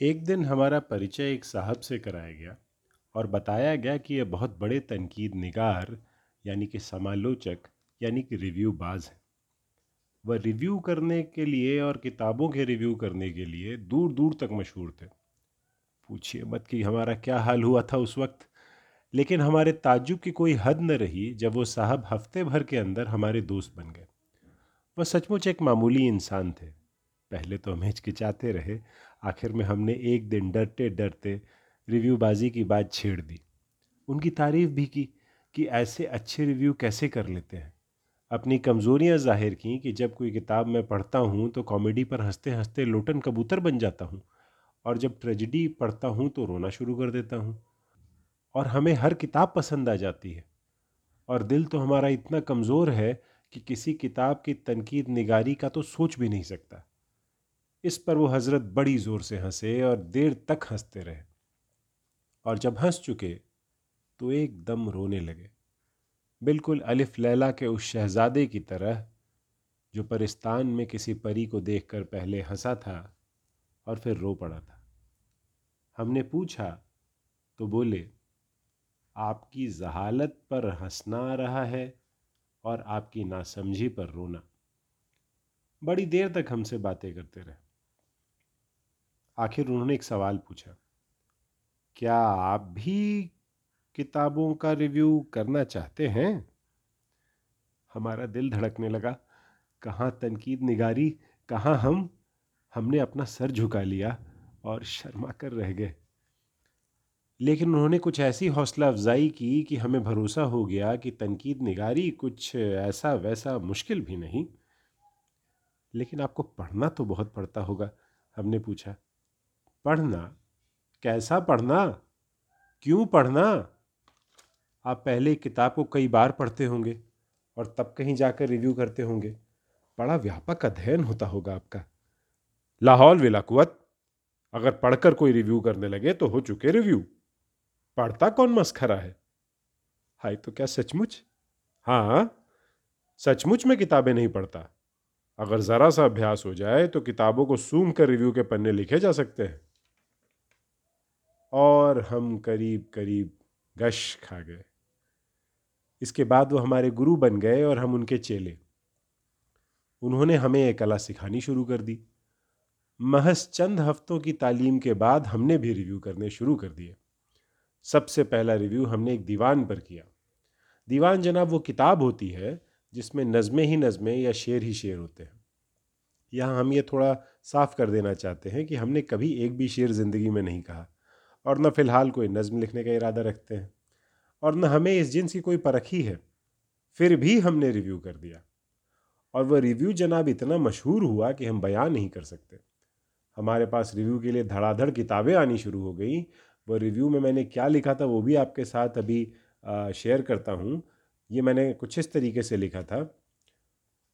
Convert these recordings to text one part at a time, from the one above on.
ایک دن ہمارا پریچے ایک صاحب سے کرایا گیا اور بتایا گیا کہ یہ بہت بڑے تنقید نگار یعنی کہ سمالوچک یعنی کہ ریویو باز ہیں۔ وہ ریویو کرنے کے لیے اور کتابوں کے ریویو کرنے کے لیے دور دور تک مشہور تھے۔ پوچھیے مت کہ ہمارا کیا حال ہوا تھا اس وقت۔ لیکن ہمارے تعجب کی کوئی حد نہ رہی جب وہ صاحب ہفتے بھر کے اندر ہمارے دوست بن گئے۔ وہ سچ مچ ایک معمولی انسان تھے۔ پہلے تو ہم ہچکچاتے رہے۔ آخر میں ہم نے ایک دن ڈرتے ڈرتے ریویو بازی کی بات چھیڑ دی۔ ان کی تعریف بھی کی کہ ایسے اچھے ریویو کیسے کر لیتے ہیں۔ اپنی کمزوریاں ظاہر کیں کہ جب کوئی کتاب میں پڑھتا ہوں تو کامیڈی پر ہنستے ہنستے لوٹن کبوتر بن جاتا ہوں اور جب ٹریجڈی پڑھتا ہوں تو رونا شروع کر دیتا ہوں۔ اور ہمیں ہر کتاب پسند آ جاتی ہے۔ اور دل تو ہمارا اتنا کمزور ہے کہ کسی کتاب کی تنقید نگاری کا تو سوچ بھی نہیں سکتا۔ اس پر وہ حضرت بڑی زور سے ہنسے اور دیر تک ہنستے رہے۔ اور جب ہنس چکے تو ایک دم رونے لگے۔ بالکل الف لیلا کے اس شہزادے کی طرح جو پرستان میں کسی پری کو دیکھ کر پہلے ہنسا تھا اور پھر رو پڑا تھا۔ ہم نے پوچھا تو بولے، آپ کی ذہالت پر ہنسنا آ رہا ہے اور آپ کی ناسمجھی پر رونا۔ بڑی دیر تک ہم سے باتیں کرتے رہے۔ آخر انہوں نے ایک سوال پوچھا، کیا آپ بھی کتابوں کا ریویو کرنا چاہتے ہیں؟ ہمارا دل دھڑکنے لگا، کہاں تنقید نگاری، کہاں ہم؟ ہم نے اپنا سر جھکا لیا اور شرما کر رہ گئے۔ لیکن انہوں نے کچھ ایسی حوصلہ افزائی کی کہ ہمیں بھروسہ ہو گیا کہ تنقید نگاری کچھ ایسا ویسا مشکل بھی نہیں۔ لیکن آپ کو پڑھنا تو بہت پڑتا ہوگا، ہم نے پوچھا۔ پڑھنا۔ کیسا پڑھنا؟ کیوں پڑھنا؟ آپ پہلے کتاب کو کئی بار پڑھتے ہوں گے اور تب کہیں جا کر ریویو کرتے ہوں گے۔ بڑا ویاپک ادھین ہوتا ہوگا آپ کا۔ لاہور ولا قوت، اگر پڑھ کر کوئی ریویو کرنے لگے تو ہو چکے ریویو پڑھتا کون مسخرا ہے؟ ہائی تو کیا سچ مچ ہاں سچ مچ میں کتابیں نہیں پڑھتا۔ اگر ذرا سا ابھیاس ہو جائے تو کتابوں کو سوم کر ریویو کے پنے لکھے جا سکتے ہیں۔ اور ہم قریب قریب گش کھا گئے۔ اس کے بعد وہ ہمارے گرو بن گئے اور ہم ان کے چیلے۔ انہوں نے ہمیں ایک کلا سکھانی شروع کر دی۔ محض چند ہفتوں کی تعلیم کے بعد ہم نے بھی ریویو کرنے شروع کر دیے۔ سب سے پہلا ریویو ہم نے ایک دیوان پر کیا۔ دیوان جناب وہ کتاب ہوتی ہے جس میں نظمیں ہی نظمیں یا شعر ہی شعر ہوتے ہیں۔ یہاں ہم یہ تھوڑا صاف کر دینا چاہتے ہیں کہ ہم نے کبھی ایک بھی شعر زندگی میں نہیں کہا۔ اور نہ فی الحال کوئی نظم لکھنے کا ارادہ رکھتے ہیں۔ اور نہ ہمیں اس جنس کی کوئی پرکھی ہے۔ پھر بھی ہم نے ریویو کر دیا۔ اور وہ ریویو جناب اتنا مشہور ہوا کہ ہم بیان نہیں کر سکتے۔ ہمارے پاس ریویو کے لیے دھڑا دھڑ کتابیں آنی شروع ہو گئیں۔ وہ ریویو میں میں نے کیا لکھا تھا وہ بھی آپ کے ساتھ ابھی شیئر کرتا ہوں۔ یہ میں نے کچھ اس طریقے سے لکھا تھا۔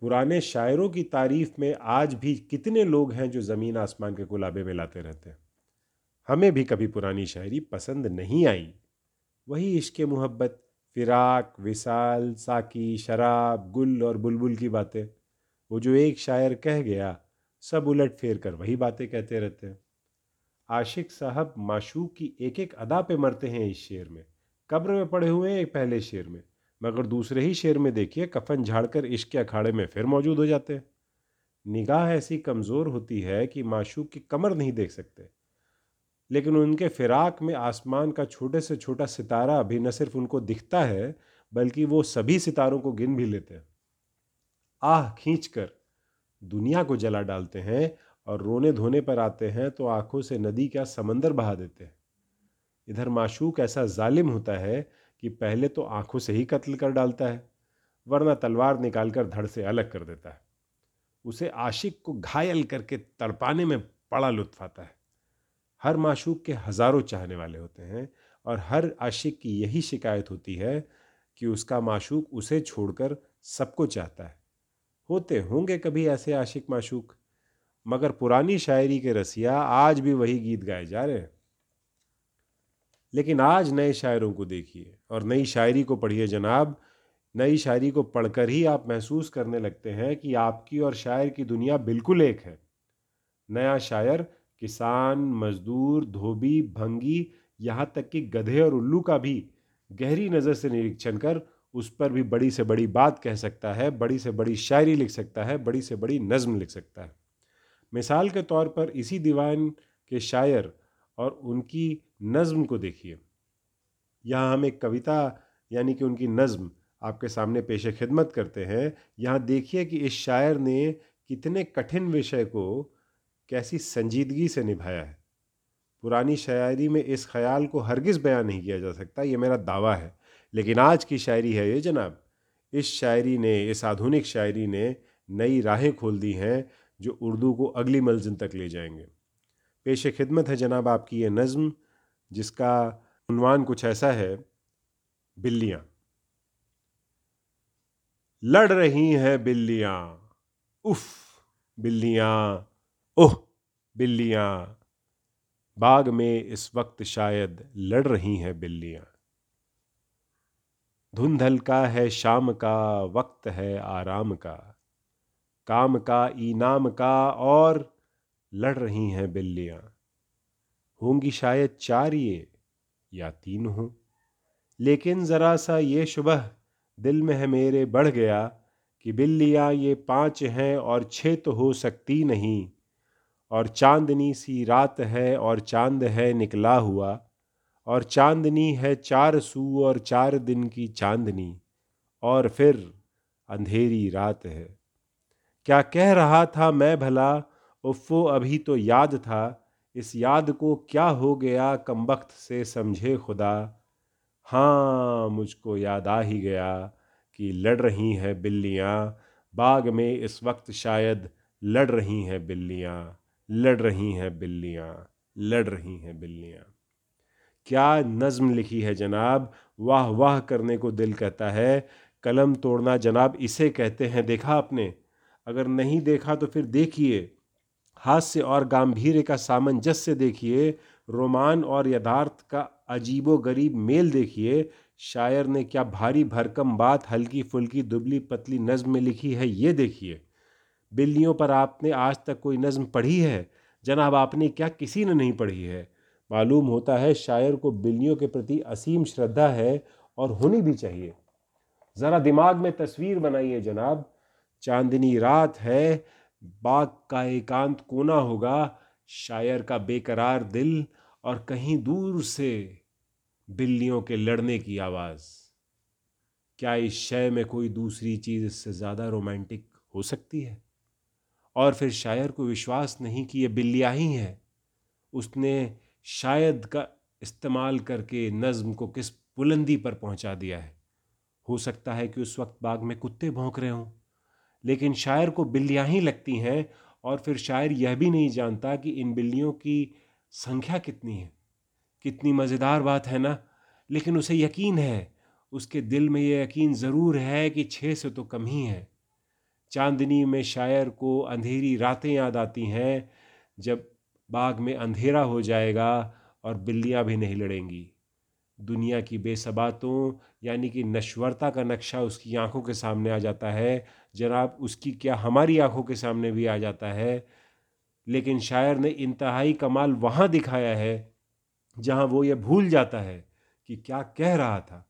پرانے شاعروں کی تعریف میں آج بھی کتنے لوگ ہیں جو زمین آسمان کے گلابے میں لاتے رہتے ہیں۔ ہمیں بھی کبھی پرانی شاعری پسند نہیں آئی۔ وہی عشق محبت، فراق، وصال ساکی شراب، گل اور بلبل کی باتیں۔ وہ جو ایک شاعر کہہ گیا، سب الٹ پھیر کر وہی باتیں کہتے رہتے ہیں۔ عاشق صاحب معشوق کی ایک ایک ادا پہ مرتے ہیں اس شعر میں۔ قبر میں پڑے ہوئے ہیں ایک پہلے شعر میں۔ مگر دوسرے ہی شعر میں دیکھیے، کفن جھاڑ کر عشق کے اکھاڑے میں پھر موجود ہو جاتے ہیں۔ نگاہ ایسی کمزور ہوتی ہے کہ معشوق کی کمر نہیں دیکھ سکتے۔ لیکن ان کے فراق میں آسمان کا چھوٹے سے چھوٹا ستارہ بھی نہ صرف ان کو دکھتا ہے، بلکہ وہ سبھی ستاروں کو گن بھی لیتے ہیں۔ آہ، کھینچ کر۔ دنیا کو جلا ڈالتے ہیں اور رونے دھونے پر آتے ہیں تو آنکھوں سے ندی کا سمندر بہا دیتے ہیں۔ ادھر معشوق ایسا ظالم ہوتا ہے کہ پہلے تو آنکھوں سے ہی قتل کر ڈالتا ہے، ورنہ تلوار نکال کر دھڑ سے الگ کر دیتا ہے۔ اسے عاشق کو گھائل کر کے تڑپانے میں بڑا لطف آتا ہے۔ ہر معشوق کے ہزاروں چاہنے والے ہوتے ہیں اور ہر عاشق کی یہی شکایت ہوتی ہے کہ اس کا معشوق اسے چھوڑ کر سب کو چاہتا ہے۔ ہوتے ہوں گے کبھی ایسے عاشق معشوق؟ مگر پرانی شاعری کے رسیا آج بھی وہی گیت گائے جا رہے ہیں۔ لیکن آج نئے شاعروں کو دیکھیے اور نئی شاعری کو پڑھیے جناب۔ نئی شاعری کو پڑھ کر ہی آپ محسوس کرنے لگتے ہیں کہ آپ کی اور شاعر کی دنیا بالکل ایک ہے۔ نیا شاعر کسان مزدور دھوبی بھنگی یہاں تک کہ گدھے اور الو کا بھی گہری نظر سے نریکشن کر اس پر بھی بڑی سے بڑی بات کہہ سکتا ہے بڑی سے بڑی شاعری لکھ سکتا ہے بڑی سے بڑی نظم لکھ سکتا ہے مثال کے طور پر اسی دیوان کے شاعر اور ان کی نظم کو دیکھیے یہاں ہم ایک کویتا یعنی کہ ان کی نظم آپ کے سامنے پیش خدمت کرتے ہیں یہاں دیکھیے کہ اس شاعر نے کتنے کٹھن وشے کو کیسی سنجیدگی سے نبھایا ہے۔ پرانی شاعری میں اس خیال کو ہرگز بیان نہیں کیا جا سکتا، یہ میرا دعویٰ ہے۔ لیکن آج کی شاعری ہے یہ جناب۔ اس شاعری نے، اس آدھونک شاعری نے نئی راہیں کھول دی ہیں جو اردو کو اگلی ملزم تک لے جائیں گے۔ پیش خدمت ہے جناب آپ کی یہ نظم، جس کا عنوان کچھ ایسا ہے، بلیاں۔ لڑ رہی ہیں بلیاں۔ اف بلیاں۔ اوہ، بلیاں۔ باغ میں اس وقت شاید لڑ رہی ہیں بلیاں۔ دھندھل کا ہے، شام کا وقت ہے، آرام کا۔ کام کا انعام کا اور لڑ رہی ہیں بلیاں۔ ہوں گی شاید چار یہ یا تین ہوں۔ لیکن ذرا سا یہ شبہ دل میں ہے میرے، بڑھ گیا کہ بلیاں یہ پانچ ہیں اور چھ تو ہو سکتی نہیں۔ اور چاندنی سی رات ہے اور چاند ہے نکلا ہوا، اور چاندنی ہے چار سو اور چار دن کی چاندنی، اور پھر اندھیری رات ہے۔ کیا کہہ رہا تھا میں بھلا؟ افو ابھی تو یاد تھا۔ اس یاد کو کیا ہو گیا کمبخت سے سمجھے خدا؟ ہاں مجھ کو یاد آ ہی گیا کہ لڑ رہی ہیں بلیاں۔ باغ میں اس وقت شاید لڑ رہی ہیں بلیاں۔ لڑ رہی ہیں بلیاں، لڑ رہی ہیں بلیاں۔ کیا نظم لکھی ہے جناب؟ واہ واہ کرنے کو دل کہتا ہے۔ قلم توڑنا جناب اسے کہتے ہیں، دیکھا آپ نے؟ اگر نہیں دیکھا تو پھر دیکھیے۔ ہاتھ سے اور گامبھیر کا سامنجس سے دیکھیے۔ رومان اور یدارت کا عجیب و غریب میل دیکھیے۔ شاعر نے کیا بھاری بھرکم بات ہلکی پھلکی دبلی پتلی نظم میں لکھی ہے، یہ دیکھیے۔ بلیوں پر آپ نے آج تک کوئی نظم پڑھی ہے؟ جناب، آپ نے کیا کسی نے نہیں پڑھی ہے؟ معلوم ہوتا ہے شاعر کو بلیوں کے پرتی اسیم شردھا ہے اور ہونی بھی چاہیے۔ ذرا دماغ میں تصویر بنائیے جناب۔ چاندنی رات ہے، باغ کا ایکانت کونا ہوگا، شاعر کا بے قرار دل اور کہیں دور سے بلیوں کے لڑنے کی آواز۔ کیا اس شے میں کوئی دوسری چیز اس سے زیادہ رومانٹک ہو سکتی ہے؟ اور پھر شاعر کو وشواس نہیں کہ یہ بلیاں ہی ہیں۔ اس نے شاید کا استعمال کر کے نظم کو کس بلندی پر پہنچا دیا ہے۔ ہو سکتا ہے کہ اس وقت باغ میں کتے بھونک رہے ہوں۔ لیکن شاعر کو بلیاں ہی لگتی ہیں اور پھر شاعر یہ بھی نہیں جانتا کہ ان بلیوں کی سنکھیا کتنی ہے۔ کتنی مزیدار بات ہے نا۔ لیکن اسے یقین ہے۔ اس کے دل میں یہ یقین ضرور ہے کہ چھ سے تو کم ہی ہے چاندنی میں شاعر کو اندھیری راتیں یاد آتی ہیں، جب باغ میں اندھیرا ہو جائے گا اور بلیاں بھی نہیں لڑیں گی۔ دنیا کی بے ثباتوں یعنی کہ نشورتا کا نقشہ اس کی آنکھوں کے سامنے آ جاتا ہے۔ جناب، اس کی کیا ہماری آنکھوں کے سامنے بھی آ جاتا ہے؟ لیکن شاعر نے انتہائی کمال وہاں دکھایا ہے، جہاں وہ یہ بھول جاتا ہے کہ کیا کہہ رہا تھا۔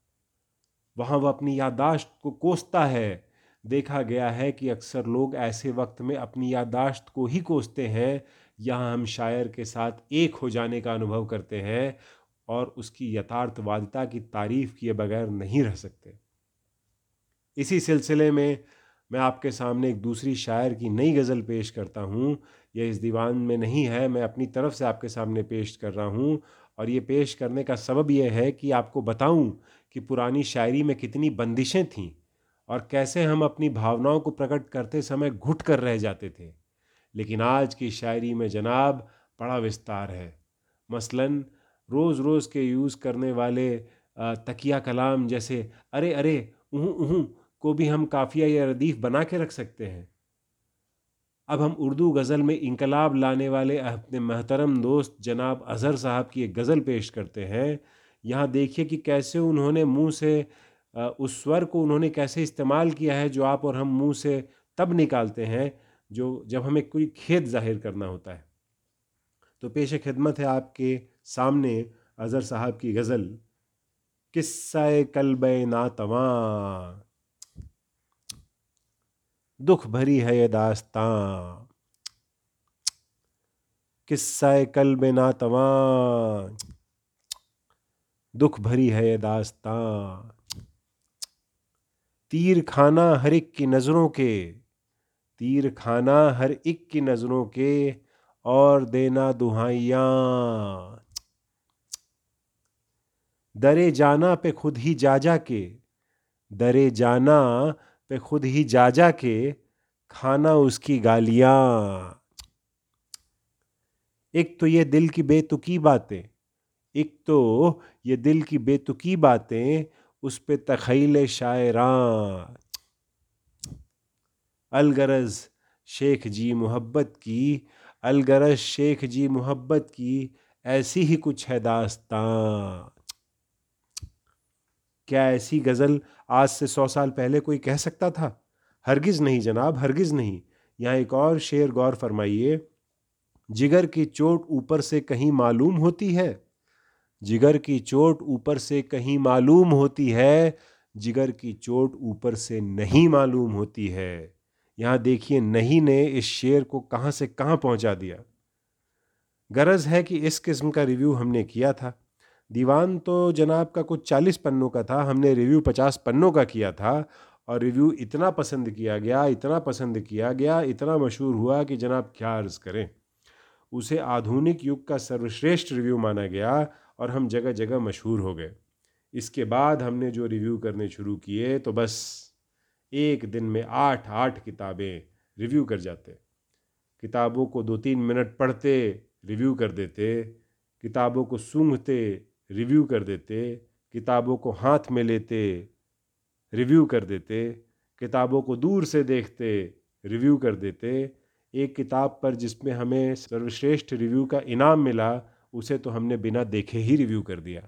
وہاں وہ اپنی یادداشت کو کوستا ہے۔ دیکھا گیا ہے کہ اکثر لوگ ایسے وقت میں اپنی یادداشت کو ہی کوستے ہیں۔ یہاں ہم شاعر کے ساتھ ایک ہو جانے کا انوبھو کرتے ہیں اور اس کی یتارتھ وادتا کی تعریف کیے بغیر نہیں رہ سکتے۔ اسی سلسلے میں میں آپ کے سامنے ایک دوسری شاعر کی نئی غزل پیش کرتا ہوں۔ یہ اس دیوان میں نہیں ہے، میں اپنی طرف سے آپ کے سامنے پیش کر رہا ہوں۔ اور یہ پیش کرنے کا سبب یہ ہے کہ آپ کو بتاؤں کہ پرانی شاعری میں کتنی بندشیں تھیں۔ اور کیسے ہم اپنی بھاوناؤں کو پرکٹ کرتے سمے گھٹ کر رہ جاتے تھے۔ لیکن آج کی شاعری میں جناب بڑا وستار ہے۔ مثلاً روز روز کے یوز کرنے والے تکیہ کلام جیسے ارے ارے، اہوں اہوں کو بھی ہم کافیہ یا ردیف بنا کے رکھ سکتے ہیں۔ اب ہم اردو غزل میں انقلاب لانے والے اپنے محترم دوست جناب اظہر صاحب کی ایک غزل پیش کرتے ہیں۔ یہاں دیکھیے کہ کیسے انہوں نے منہ سے اس سور کو انہوں نے کیسے استعمال کیا ہے جو آپ اور ہم منہ سے تب نکالتے ہیں جو جب ہمیں کوئی کھیت ظاہر کرنا ہوتا ہے۔ تو پیش خدمت ہے آپ کے سامنے اظہر صاحب کی غزل، قصہ کلب ناتواں۔ دکھ بھری ہے یہ داستان قصہ کلب ناتواں۔ دکھ بھری ہے یہ داستان تیر کھانا ہر ایک کی نظروں کے، تیر کھانا ہر ایک کی نظروں کے، اور دینا دہائیاں۔ درے جانا پہ خود ہی جا جا کے، درے جانا پہ خود ہی جا جا کے، کھانا اس کی گالیاں۔ ایک تو یہ دل کی بے تکی باتیں، ایک تو یہ دل کی بے تکی باتیں اس پہ تخیل شاعراں الغرض شیخ جی محبت کی، الغرض شیخ جی محبت کی ایسی ہی کچھ ہے داستان۔ کیا ایسی غزل آج سے سو سال پہلے کوئی کہہ سکتا تھا؟ ہرگز نہیں جناب، ہرگز نہیں۔ یہاں ایک اور شعر غور فرمائیے۔ جگر کی چوٹ اوپر سے کہیں معلوم ہوتی ہے۔ جگر کی چوٹ اوپر سے کہیں معلوم ہوتی ہے، جگر کی چوٹ اوپر سے نہیں معلوم ہوتی ہے۔ یہاں دیکھیے، نہیں نے اس شعر کو کہاں سے کہاں پہنچا دیا۔ غرض ہے کہ اس قسم کا ریویو ہم نے کیا تھا۔ دیوان تو جناب کا کچھ چالیس پنوں کا تھا، ہم نے ریویو پچاس پنوں کا کیا تھا اور ریویو اتنا پسند کیا گیا، اتنا پسند کیا گیا، اتنا مشہور ہوا کہ جناب کیا عرض کریں۔ اسے آدھونک یگ کا سروشریشٹھ ریویو مانا گیا۔ اور ہم جگہ جگہ مشہور ہو گئے۔ اس کے بعد ہم نے جو ریویو کرنے شروع کیے تو بس ایک دن میں آٹھ آٹھ کتابیں ریویو کر جاتے۔ کتابوں کو دو تین منٹ پڑھتے ریویو کر دیتے۔ کتابوں کو سونگھتے ریویو کر دیتے۔ کتابوں کو ہاتھ میں لیتے ریویو کر دیتے۔ کتابوں کو دور سے دیکھتے ریویو کر دیتے۔ ایک کتاب پر جس میں ہمیں سروشریشٹھ ریویو کا انعام ملا اسے تو ہم نے بنا دیکھے ہی ریویو کر دیا۔